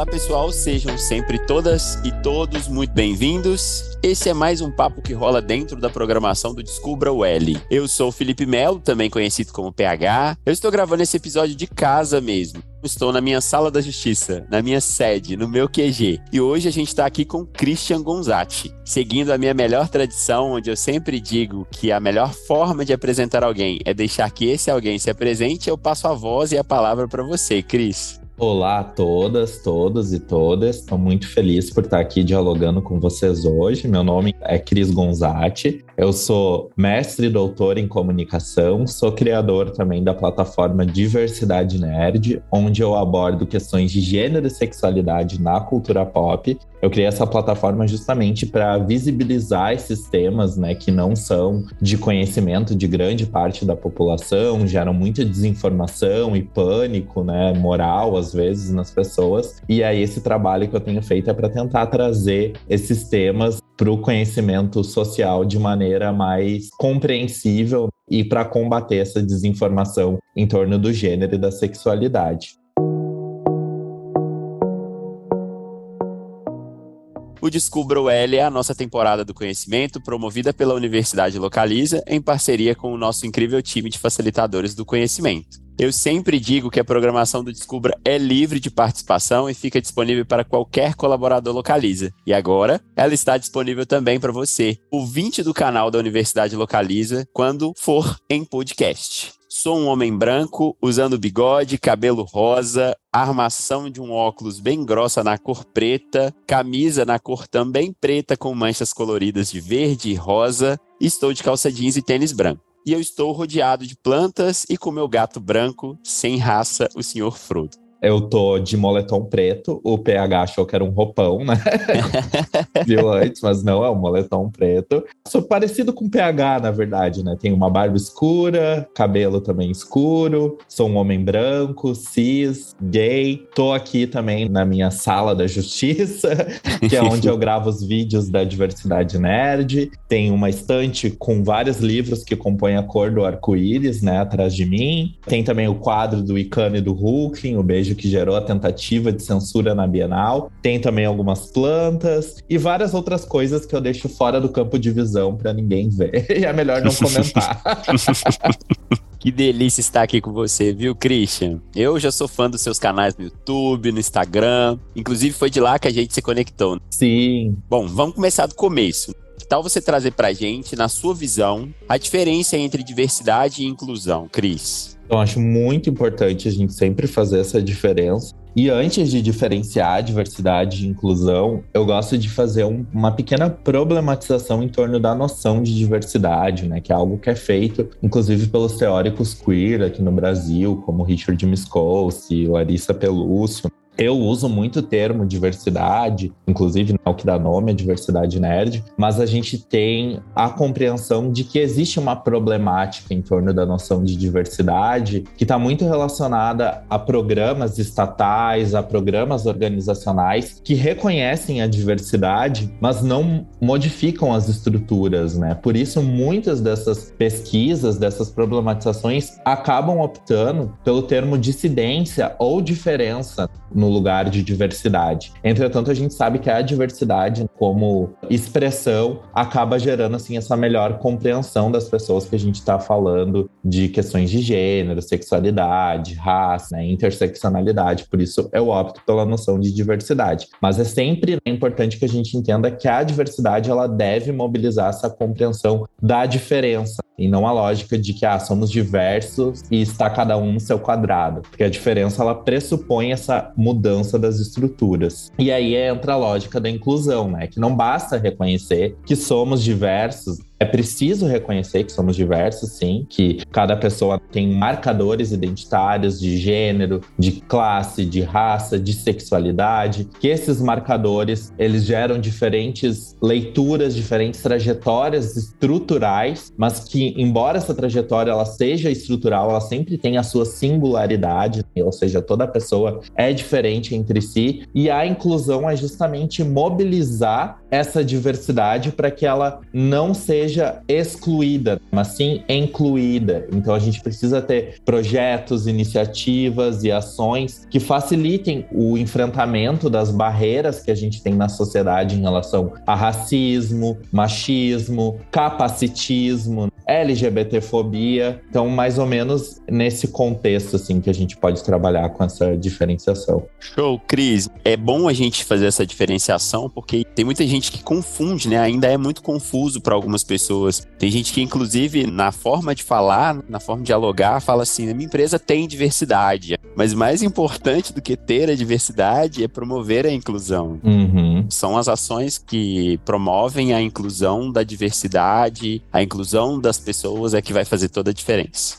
Olá, pessoal, sejam sempre todas e todos muito bem-vindos. Esse é mais um papo que rola dentro da programação do Descubra o L. Eu sou o Felipe Melo, também conhecido como PH. Eu estou gravando esse episódio de casa mesmo. Estou na minha sala da justiça, na minha sede, no meu QG. E hoje a gente está aqui com Christian Gonzatti, seguindo a minha melhor tradição, onde eu sempre digo que a melhor forma de apresentar alguém é deixar que esse alguém se apresente. Eu passo a voz e a palavra para você, Cris. Olá a todas, todos e todas. Estou muito feliz por estar aqui dialogando com vocês hoje. Meu nome é Cris Gonzatti. Eu sou mestre e doutor em comunicação, sou criador também da plataforma Diversidade Nerd, onde eu abordo questões de gênero e sexualidade na cultura pop. Eu criei essa plataforma justamente para visibilizar esses temas, né, que não são de conhecimento de grande parte da população, geram muita desinformação e pânico, né, moral às vezes nas pessoas. E aí esse trabalho que eu tenho feito é para tentar trazer esses temas para o conhecimento social de maneira mais compreensível e para combater essa desinformação em torno do gênero e da sexualidade. O Descubra o L é a nossa temporada do conhecimento promovida pela Universidade Localiza em parceria com o nosso incrível time de facilitadores do conhecimento. Eu sempre digo que a programação do Descubra é livre de participação e fica disponível para qualquer colaborador Localiza. E agora, ela está disponível também para você, ouvinte do canal da Universidade Localiza, quando for em podcast. Sou um homem branco, usando bigode, cabelo rosa, armação de um óculos bem grossa na cor preta, camisa na cor também preta com manchas coloridas de verde e rosa. Estou de calça jeans e tênis branco. E eu estou rodeado de plantas e com meu gato branco, sem raça, o senhor Frodo. Eu tô de moletom preto, o PH achou que era um roupão, né? Viu antes, mas não, é um moletom preto. Sou parecido com o PH, na verdade, né? Tenho uma barba escura, cabelo também escuro, sou um homem branco, cis, gay. Tô aqui também na minha sala da justiça, que é onde eu gravo os vídeos da diversidade nerd. Tem uma estante com vários livros que compõem a cor do arco-íris, né? Atrás de mim. Tem também o quadro do Icano e do Hulkling, o beijo que gerou a tentativa de censura na Bienal. Tem também algumas plantas e várias outras coisas que eu deixo fora do campo de visão para ninguém ver. E é melhor não comentar. Que delícia estar aqui com você, viu, Christian? Eu já sou fã dos seus canais no YouTube, no Instagram. Inclusive, foi de lá que a gente se conectou. Sim. Bom, vamos começar do começo. Que tal você trazer pra gente, na sua visão, a diferença entre diversidade e inclusão, Cris? Eu acho muito importante a gente sempre fazer essa diferença. E antes de diferenciar diversidade e inclusão, eu gosto de fazer um, uma pequena problematização em torno da noção de diversidade, né? Que é algo que é feito, inclusive, pelos teóricos queer aqui no Brasil, como Richard Miskolci, Larissa Pelúcio. Eu uso muito o termo diversidade, inclusive é o que dá nome é diversidade nerd, mas a gente tem a compreensão de que existe uma problemática em torno da noção de diversidade que está muito relacionada a programas estatais, a programas organizacionais que reconhecem a diversidade, mas não modificam as estruturas, né? Por isso, muitas dessas pesquisas, dessas problematizações acabam optando pelo termo dissidência ou diferença no lugar de diversidade. Entretanto, a gente sabe que a diversidade como expressão acaba gerando assim essa melhor compreensão das pessoas que a gente está falando de questões de gênero, sexualidade, raça, né, interseccionalidade. Por isso eu opto pela noção de diversidade. Mas é sempre importante que a gente entenda que a diversidade ela deve mobilizar essa compreensão da diferença e não a lógica de que ah, somos diversos e está cada um no seu quadrado, porque a diferença ela pressupõe essa mudança das estruturas. E aí entra a lógica da inclusão, né? Que não basta reconhecer que somos diversos, é preciso reconhecer que somos diversos, sim, que cada pessoa tem marcadores identitários de gênero, de classe, de raça, de sexualidade, que esses marcadores, eles geram diferentes leituras, diferentes trajetórias estruturais, mas que embora essa trajetória ela seja estrutural, ela sempre tem a sua singularidade, ou seja, toda pessoa é diferente entre si, e a inclusão é justamente mobilizar essa diversidade para que ela não seja excluída, mas sim incluída. Então a gente precisa ter projetos, iniciativas e ações que facilitem o enfrentamento das barreiras que a gente tem na sociedade em relação a racismo, machismo, capacitismo, LGBTfobia. Então, mais ou menos nesse contexto assim que a gente pode trabalhar com essa diferenciação. Show, Cris. É bom a gente fazer essa diferenciação porque tem muita gente que confunde, né? Ainda é muito confuso para algumas pessoas. Tem gente que inclusive na forma de falar, na forma de dialogar, fala assim: "A minha empresa tem diversidade". Mas mais importante do que ter a diversidade é promover a inclusão. Uhum. São as ações que promovem a inclusão da diversidade, a inclusão das pessoas é que vai fazer toda a diferença.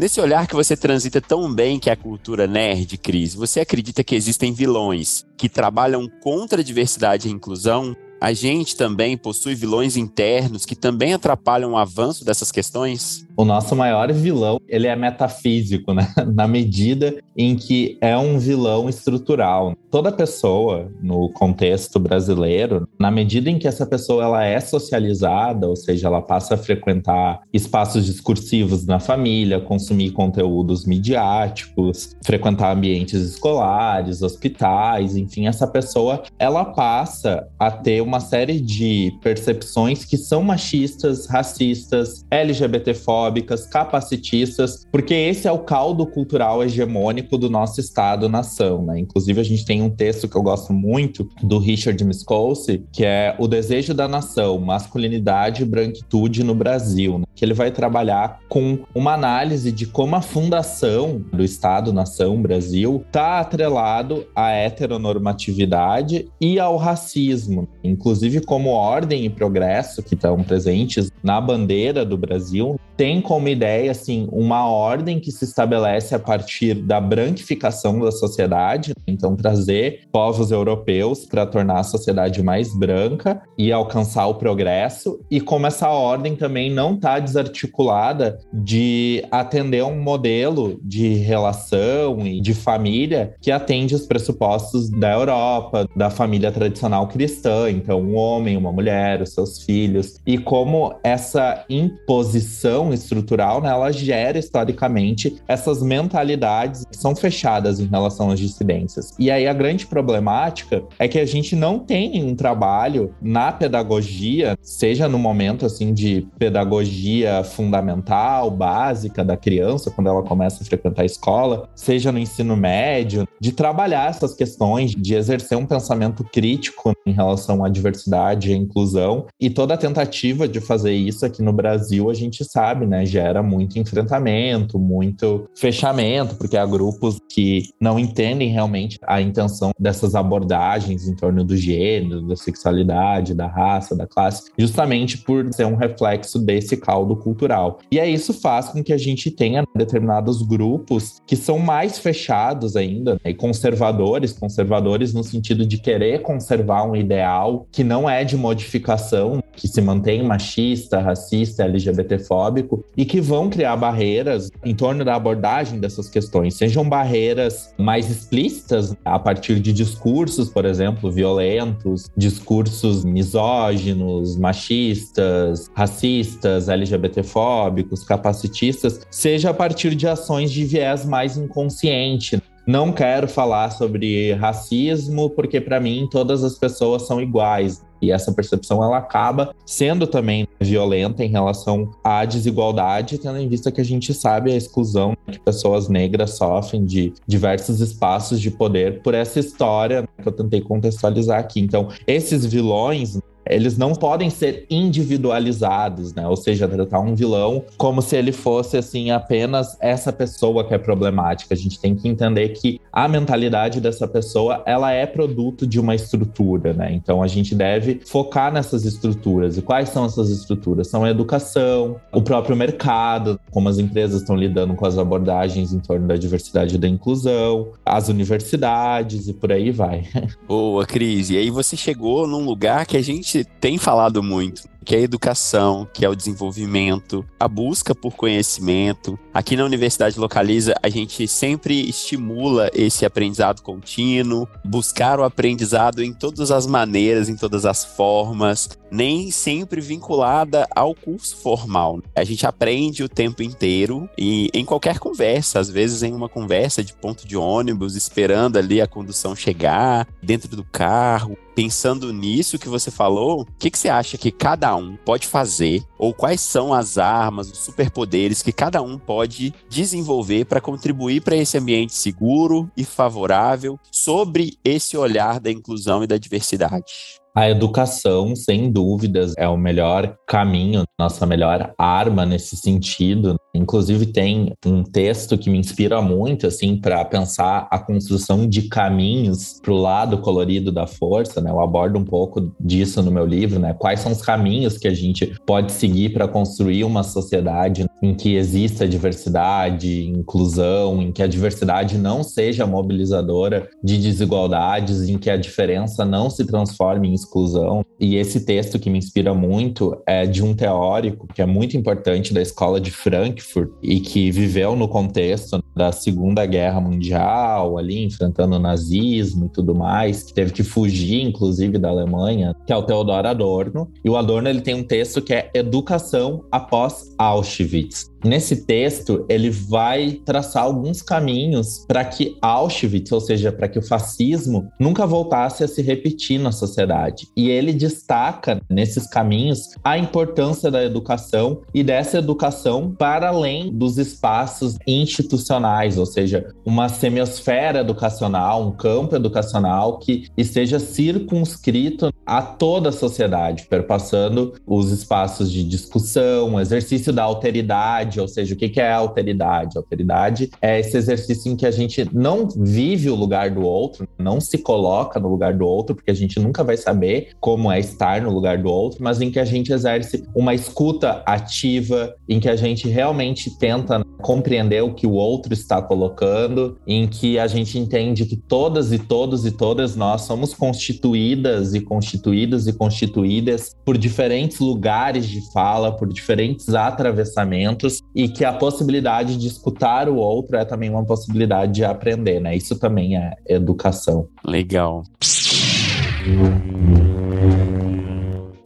Nesse olhar que você transita tão bem que é a cultura nerd, Cris, você acredita que existem vilões que trabalham contra a diversidade e a inclusão? A gente também possui vilões internos que também atrapalham o avanço dessas questões? o nosso maior vilão, ele é metafísico, né? Na medida em que é um vilão estrutural. Toda pessoa, no contexto brasileiro, na medida em que essa pessoa ela é socializada, ou seja, ela passa a frequentar espaços discursivos na família, consumir conteúdos midiáticos, frequentar ambientes escolares, hospitais, enfim, essa pessoa, ela passa a ter uma série de percepções que são machistas, racistas, LGBTfóbicas, capacitistas, porque esse é o caldo cultural hegemônico do nosso Estado-nação, né? Inclusive, a gente tem um texto que eu gosto muito do Richard Miskolci, que é O Desejo da Nação, Masculinidade e Branquitude no Brasil, né? que ele vai trabalhar com uma análise de como a fundação do Estado-nação Brasil está atrelado à heteronormatividade e ao racismo, inclusive como ordem e progresso que estão presentes na bandeira do Brasil, tem como ideia assim uma ordem que se estabelece a partir da branquificação da sociedade, então trazer povos europeus para tornar a sociedade mais branca e alcançar o progresso, e como essa ordem também não está desarticulada de atender um modelo de relação e de família que atende os pressupostos da Europa, da família tradicional cristã, então um homem, uma mulher, os seus filhos, e como essa imposição estrutural, né, ela gera historicamente essas mentalidades que são fechadas em relação às dissidências. E aí a grande problemática é que a gente não tem um trabalho na pedagogia, seja no momento assim de pedagogia fundamental, básica da criança quando ela começa a frequentar a escola, seja no ensino médio, de trabalhar essas questões, de exercer um pensamento crítico em relação à diversidade à inclusão. E toda a tentativa de fazer isso aqui no Brasil, a gente sabe, né, gera muito enfrentamento, muito fechamento, porque há grupos que não entendem realmente a intenção dessas abordagens em torno do gênero, da sexualidade, da raça, da classe, justamente por ser um reflexo desse caldo cultural. E aí isso faz com que a gente tenha determinados grupos que são mais fechados ainda, né, e conservadores, conservadores no sentido de querer conservar um ideal que não é de modificação, que se mantém machista, racista, LGBTfóbico e que vão criar barreiras em torno da abordagem dessas questões, sejam barreiras mais explícitas a partir de discursos, por exemplo, violentos, discursos misóginos, machistas, racistas, LGBTfóbicos, capacitistas, seja a partir de ações de viés mais inconsciente, não quero falar sobre racismo porque para mim todas as pessoas são iguais. E essa percepção ela acaba sendo também violenta em relação à desigualdade, tendo em vista que a gente sabe a exclusão que pessoas negras sofrem de diversos espaços de poder por essa história que eu tentei contextualizar aqui. Então, esses vilões eles não podem ser individualizados, né? Ou seja, tratar um vilão como se ele fosse assim apenas essa pessoa que é problemática. A gente tem que entender que a mentalidade dessa pessoa, ela é produto de uma estrutura, né? Então a gente deve focar nessas estruturas. E quais são essas estruturas? São a educação, o próprio mercado, como as empresas estão lidando com as abordagens em torno da diversidade e da inclusão, as universidades e por aí vai. Boa, Cris. E aí você chegou num lugar que a gente tem falado muito. Que é a educação, que é o desenvolvimento, a busca por conhecimento. Aqui na Universidade Localiza, a gente sempre estimula esse aprendizado contínuo, buscar o aprendizado em todas as maneiras, em todas as formas, nem sempre vinculada ao curso formal. A gente aprende o tempo inteiro e em qualquer conversa, às vezes em uma conversa de ponto de ônibus, esperando ali a condução chegar, dentro do carro, pensando nisso que você falou, o que, que você acha que cada um pode fazer? Ou quais são as armas, os superpoderes que cada um pode desenvolver para contribuir para esse ambiente seguro e favorável sobre esse olhar da inclusão e da diversidade? A educação, sem dúvidas, é o melhor caminho, nossa melhor arma nesse sentido. Inclusive tem um texto que me inspira muito assim para pensar a construção de caminhos para o lado colorido da força, né? Eu abordo um pouco disso no meu livro, né? Quais são os caminhos que a gente pode seguir para construir uma sociedade em que exista diversidade, inclusão, em que a diversidade não seja mobilizadora de desigualdades, em que a diferença não se transforme em exclusão. E esse texto que me inspira muito é de um teórico que é muito importante da escola de Frankfurt e que viveu no contexto da Segunda Guerra Mundial, ali enfrentando o nazismo e tudo mais, que teve que fugir, inclusive, da Alemanha, que é o Theodor Adorno. E o Adorno ele tem um texto que é Educação após Auschwitz. Nesse texto, ele vai traçar alguns caminhos para que Auschwitz, ou seja, para que o fascismo nunca voltasse a se repetir na sociedade. E ele destaca nesses caminhos a importância da educação e dessa educação para além dos espaços institucionais, ou seja, uma semiosfera educacional, um campo educacional que esteja circunscrito a toda a sociedade, perpassando os espaços de discussão, exercício da alteridade alteridade, ou seja, o que é a alteridade? Alteridade é esse exercício em que a gente não vive o lugar do outro, não se coloca no lugar do outro, porque a gente nunca vai saber como é estar no lugar do outro, mas em que a gente exerce uma escuta ativa, em que a gente realmente tenta compreender o que o outro está colocando, em que a gente entende que todas e todos e todas nós somos constituídas e constituídos e constituídas por diferentes lugares de fala, por diferentes atravessamentos e que a possibilidade de escutar o outro é também uma possibilidade de aprender, né? Isso também é educação. Legal.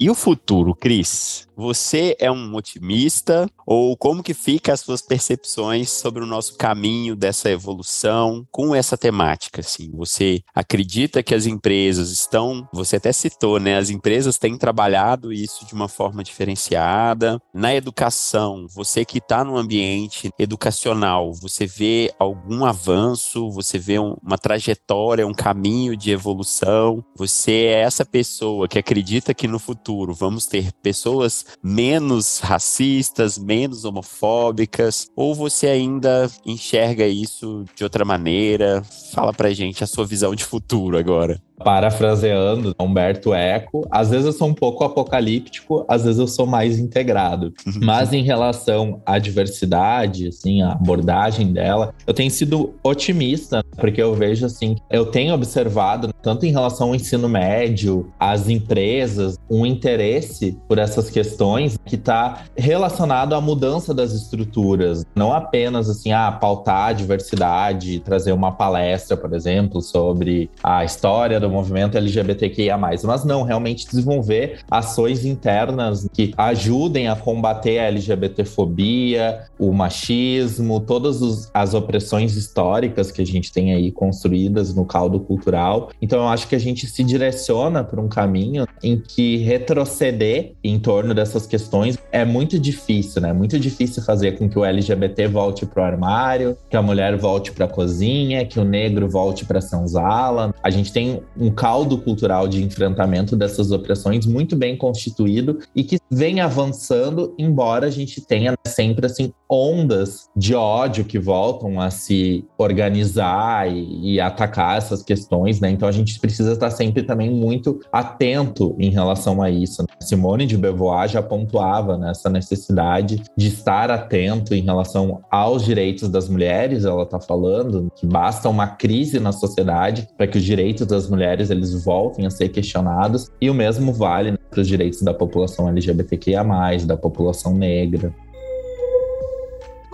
E o futuro, Cris? Você é um otimista ou como que fica as suas percepções sobre o nosso caminho dessa evolução com essa temática assim? Você acredita que as empresas estão, você até citou, né, as empresas têm trabalhado isso de uma forma diferenciada. Na educação, você que está no ambiente educacional, você vê algum avanço, você vê um, uma trajetória, um caminho de evolução? Você é essa pessoa que acredita que no futuro vamos ter pessoas menos racistas, menos homofóbicas? Ou você ainda enxerga isso de outra maneira? Fala pra gente a sua visão de futuro agora. Parafraseando Humberto Eco, às vezes eu sou um pouco apocalíptico, às vezes eu sou mais integrado. Uhum. Mas em relação à diversidade, assim, a abordagem dela, eu tenho sido otimista, porque eu vejo assim, eu tenho observado, tanto em relação ao ensino médio, às empresas, um interesse por essas questões que está relacionado à mudança das estruturas, não apenas assim, ah, pautar a diversidade, trazer uma palestra, por exemplo, sobre a história do movimento LGBTQIA+, mas não, realmente desenvolver ações internas que ajudem a combater a LGBTfobia, o machismo, todas os, as opressões históricas que a gente tem aí construídas no caldo cultural. Então eu acho que a gente se direciona para um caminho em que retroceder em torno dessas questões é muito difícil, né? Muito difícil fazer com que o LGBT volte para o armário, que a mulher volte para a cozinha, que o negro volte para a senzala. A gente tem um caldo cultural de enfrentamento dessas opressões muito bem constituído e que vem avançando, embora a gente tenha sempre assim ondas de ódio que voltam a se organizar e, e atacar essas questões, né? Então a gente precisa estar sempre também muito atento em relação a isso. Né? Simone de Beauvoir já pontuava nessa necessidade de estar atento em relação aos direitos das mulheres. Ela está falando que basta uma crise na sociedade para que os direitos das mulheres eles voltem a ser questionados e o mesmo vale né, para os direitos da população LGBTQIA+, da população negra.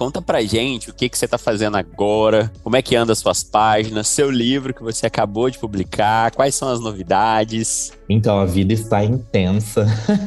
Conta pra gente o que, que você tá fazendo agora, como é que anda as suas páginas, seu livro que você acabou de publicar, quais são as novidades. Então, a vida está intensa.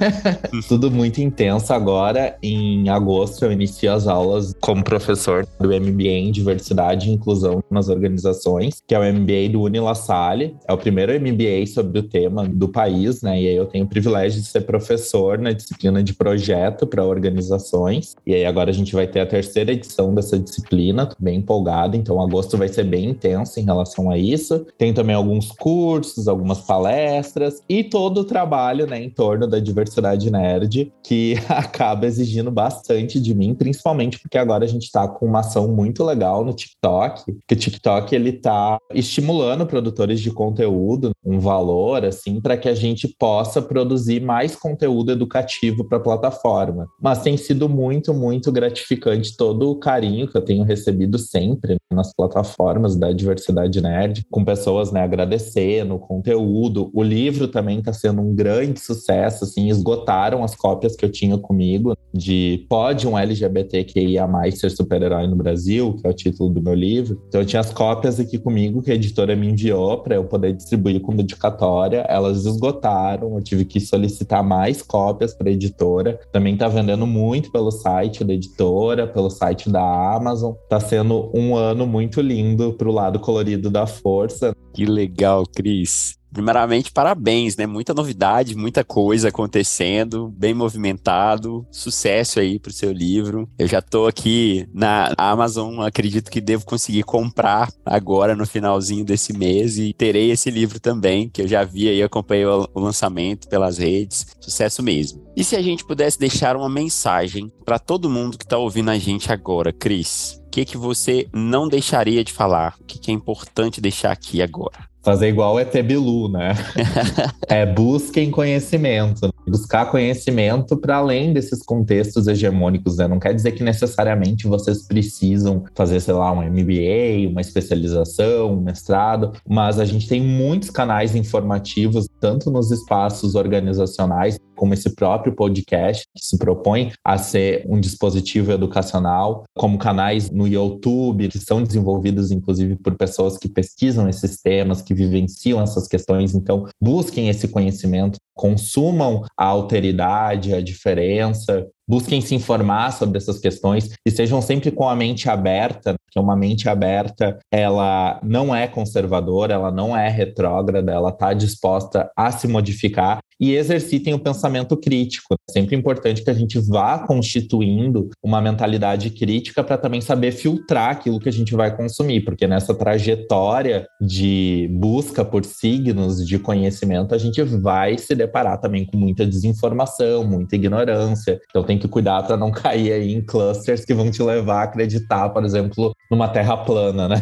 Tudo muito intenso. Agora, em agosto, eu inicio as aulas como professor do MBA em Diversidade e Inclusão nas Organizações, que é o MBA do Unila Salle. É o primeiro MBA sobre o tema do país, né? E aí eu tenho o privilégio de ser professor na disciplina de projeto para organizações. E aí agora a gente vai ter a terceira terceira edição dessa disciplina, tô bem empolgado, então agosto vai ser bem intenso em relação a isso. Tem também alguns cursos, algumas palestras e todo o trabalho né, em torno da diversidade nerd, que acaba exigindo bastante de mim, principalmente porque agora a gente está com uma ação muito legal no TikTok, que o TikTok ele tá estimulando produtores de conteúdo, um valor assim, para que a gente possa produzir mais conteúdo educativo para a plataforma. Mas tem sido muito, muito gratificante todo todo o carinho que eu tenho recebido sempre nas plataformas da diversidade nerd, com pessoas né, agradecendo o conteúdo. O livro também está sendo um grande sucesso, assim, esgotaram as cópias que eu tinha comigo de Pode um LGBTQIA ser super-herói no Brasil, que é o título do meu livro. Então eu tinha as cópias aqui comigo que a editora me enviou para eu poder distribuir com dedicatória. Elas esgotaram, eu tive que solicitar mais cópias para a editora. Também está vendendo muito pelo site da editora, pelo site da Amazon. Tá sendo um ano muito lindo pro lado colorido da força. Que legal, Cris. Primeiramente, parabéns, né? Muita novidade, muita coisa acontecendo, bem movimentado. Sucesso aí pro seu livro. Eu já tô aqui na Amazon, acredito que devo conseguir comprar agora no finalzinho desse mês e terei esse livro também, que eu já vi aí, acompanhei o lançamento pelas redes. Sucesso mesmo. E se a gente pudesse deixar uma mensagem para todo mundo que tá ouvindo a gente agora, Cris? O que, que você não deixaria de falar? O que, que é importante deixar aqui agora? Fazer igual é Bilu, né? é busquem conhecimento. Buscar conhecimento para além desses contextos hegemônicos, né? Não quer dizer que necessariamente vocês precisam fazer, sei lá, um MBA, uma especialização, um mestrado, mas a gente tem muitos canais informativos, tanto nos espaços organizacionais, como esse próprio podcast, que se propõe a ser um dispositivo educacional, como canais no YouTube, que são desenvolvidos inclusive por pessoas que pesquisam esses temas, que vivenciam essas questões. Então, busquem esse conhecimento, consumam a alteridade, a diferença, busquem se informar sobre essas questões e sejam sempre com a mente aberta, que uma mente aberta, ela não é conservadora, ela não é retrógrada, ela está disposta a se modificar e exercitem o pensamento crítico. É sempre importante que a gente vá constituindo uma mentalidade crítica para também saber filtrar aquilo que a gente vai consumir, porque nessa trajetória de busca por signos de conhecimento, a gente vai se deparar também com muita desinformação, muita ignorância. Então tem que cuidar para não cair aí em clusters que vão te levar a acreditar, por exemplo, numa terra plana, né?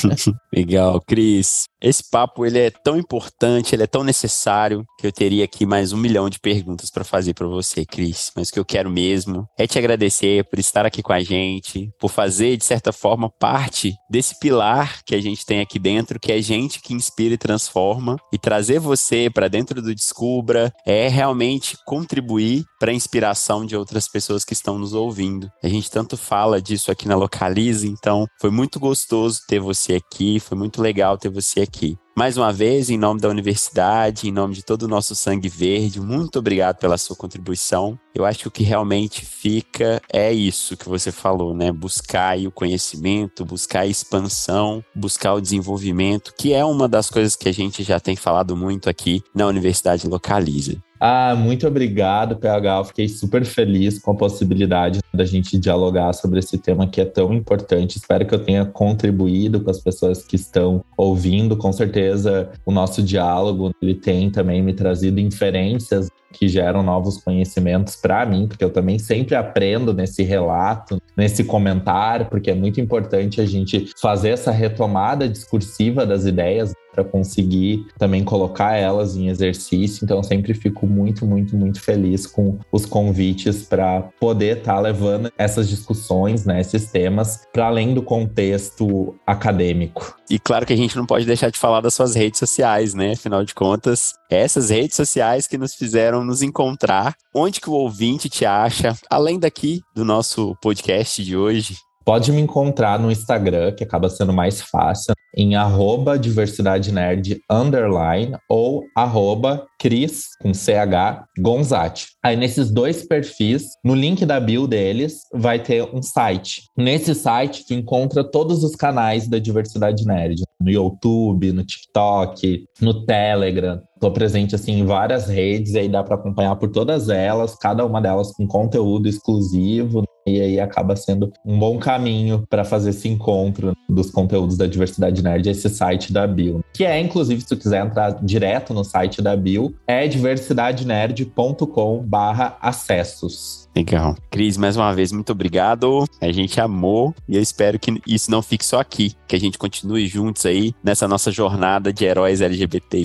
Legal, Cris. Esse papo ele é tão importante, ele é tão necessário que eu teria aqui mais um milhão de perguntas para fazer para você, Cris. Mas o que eu quero mesmo é te agradecer por estar aqui com a gente, por fazer de certa forma parte desse pilar que a gente tem aqui dentro, que é gente que inspira e transforma, e trazer você para dentro do Descubra é realmente contribuir para inspiração de outras pessoas que estão nos ouvindo. A gente tanto fala disso aqui na Localize, então foi muito gostoso ter você aqui, foi muito legal ter você aqui. Mais uma vez, em nome da universidade, em nome de todo o nosso sangue verde, muito obrigado pela sua contribuição. Eu acho que o que realmente fica é isso que você falou, né? Buscar o conhecimento, buscar a expansão, buscar o desenvolvimento, que é uma das coisas que a gente já tem falado muito aqui na Universidade Localiza. Ah, muito obrigado, PH. Eu fiquei super feliz com a possibilidade da gente dialogar sobre esse tema que é tão importante. Espero que eu tenha contribuído com as pessoas que estão ouvindo. Com certeza, o nosso diálogo ele tem também me trazido inferências que geram novos conhecimentos para mim, porque eu também sempre aprendo nesse relato, nesse comentário, porque é muito importante a gente fazer essa retomada discursiva das ideias para conseguir também colocar elas em exercício. Então, sempre fico muito, muito, muito feliz com os convites para poder estar tá levando essas discussões, né, esses temas, para além do contexto acadêmico. E claro que a gente não pode deixar de falar das suas redes sociais, né? Afinal de contas, essas redes sociais que nos fizeram nos encontrar. Onde que o ouvinte te acha? Além daqui do nosso podcast de hoje, Pode me encontrar no Instagram, que acaba sendo mais fácil, em arroba diversidade nerd underline ou arroba Cris, com CH, Gonzati. Aí nesses dois perfis, no link da bio deles, vai ter um site. Nesse site, tu encontra todos os canais da Diversidade Nerd. No YouTube, no TikTok, no Telegram. Tô presente assim em várias redes e aí dá para acompanhar por todas elas, cada uma delas com conteúdo exclusivo. E aí acaba sendo um bom caminho para fazer esse encontro dos conteúdos da Diversidade Nerd, esse site da Bio. Que é, inclusive, se tu quiser entrar direto no site da Bio, é diversidadenerd.com barra acessos. Legal. Cris, mais uma vez, muito obrigado. A gente amou e eu espero que isso não fique só aqui, que a gente continue juntos aí nessa nossa jornada de heróis LGBT+.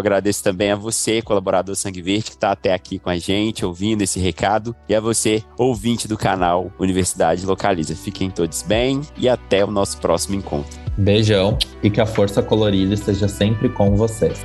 Agradeço também a você, colaborador Sangue Verde, que está até aqui com a gente, ouvindo esse recado, e a você, ouvinte do canal Universidade Localiza. Fiquem todos bem e até o nosso próximo encontro. Beijão e que a força colorida esteja sempre com vocês.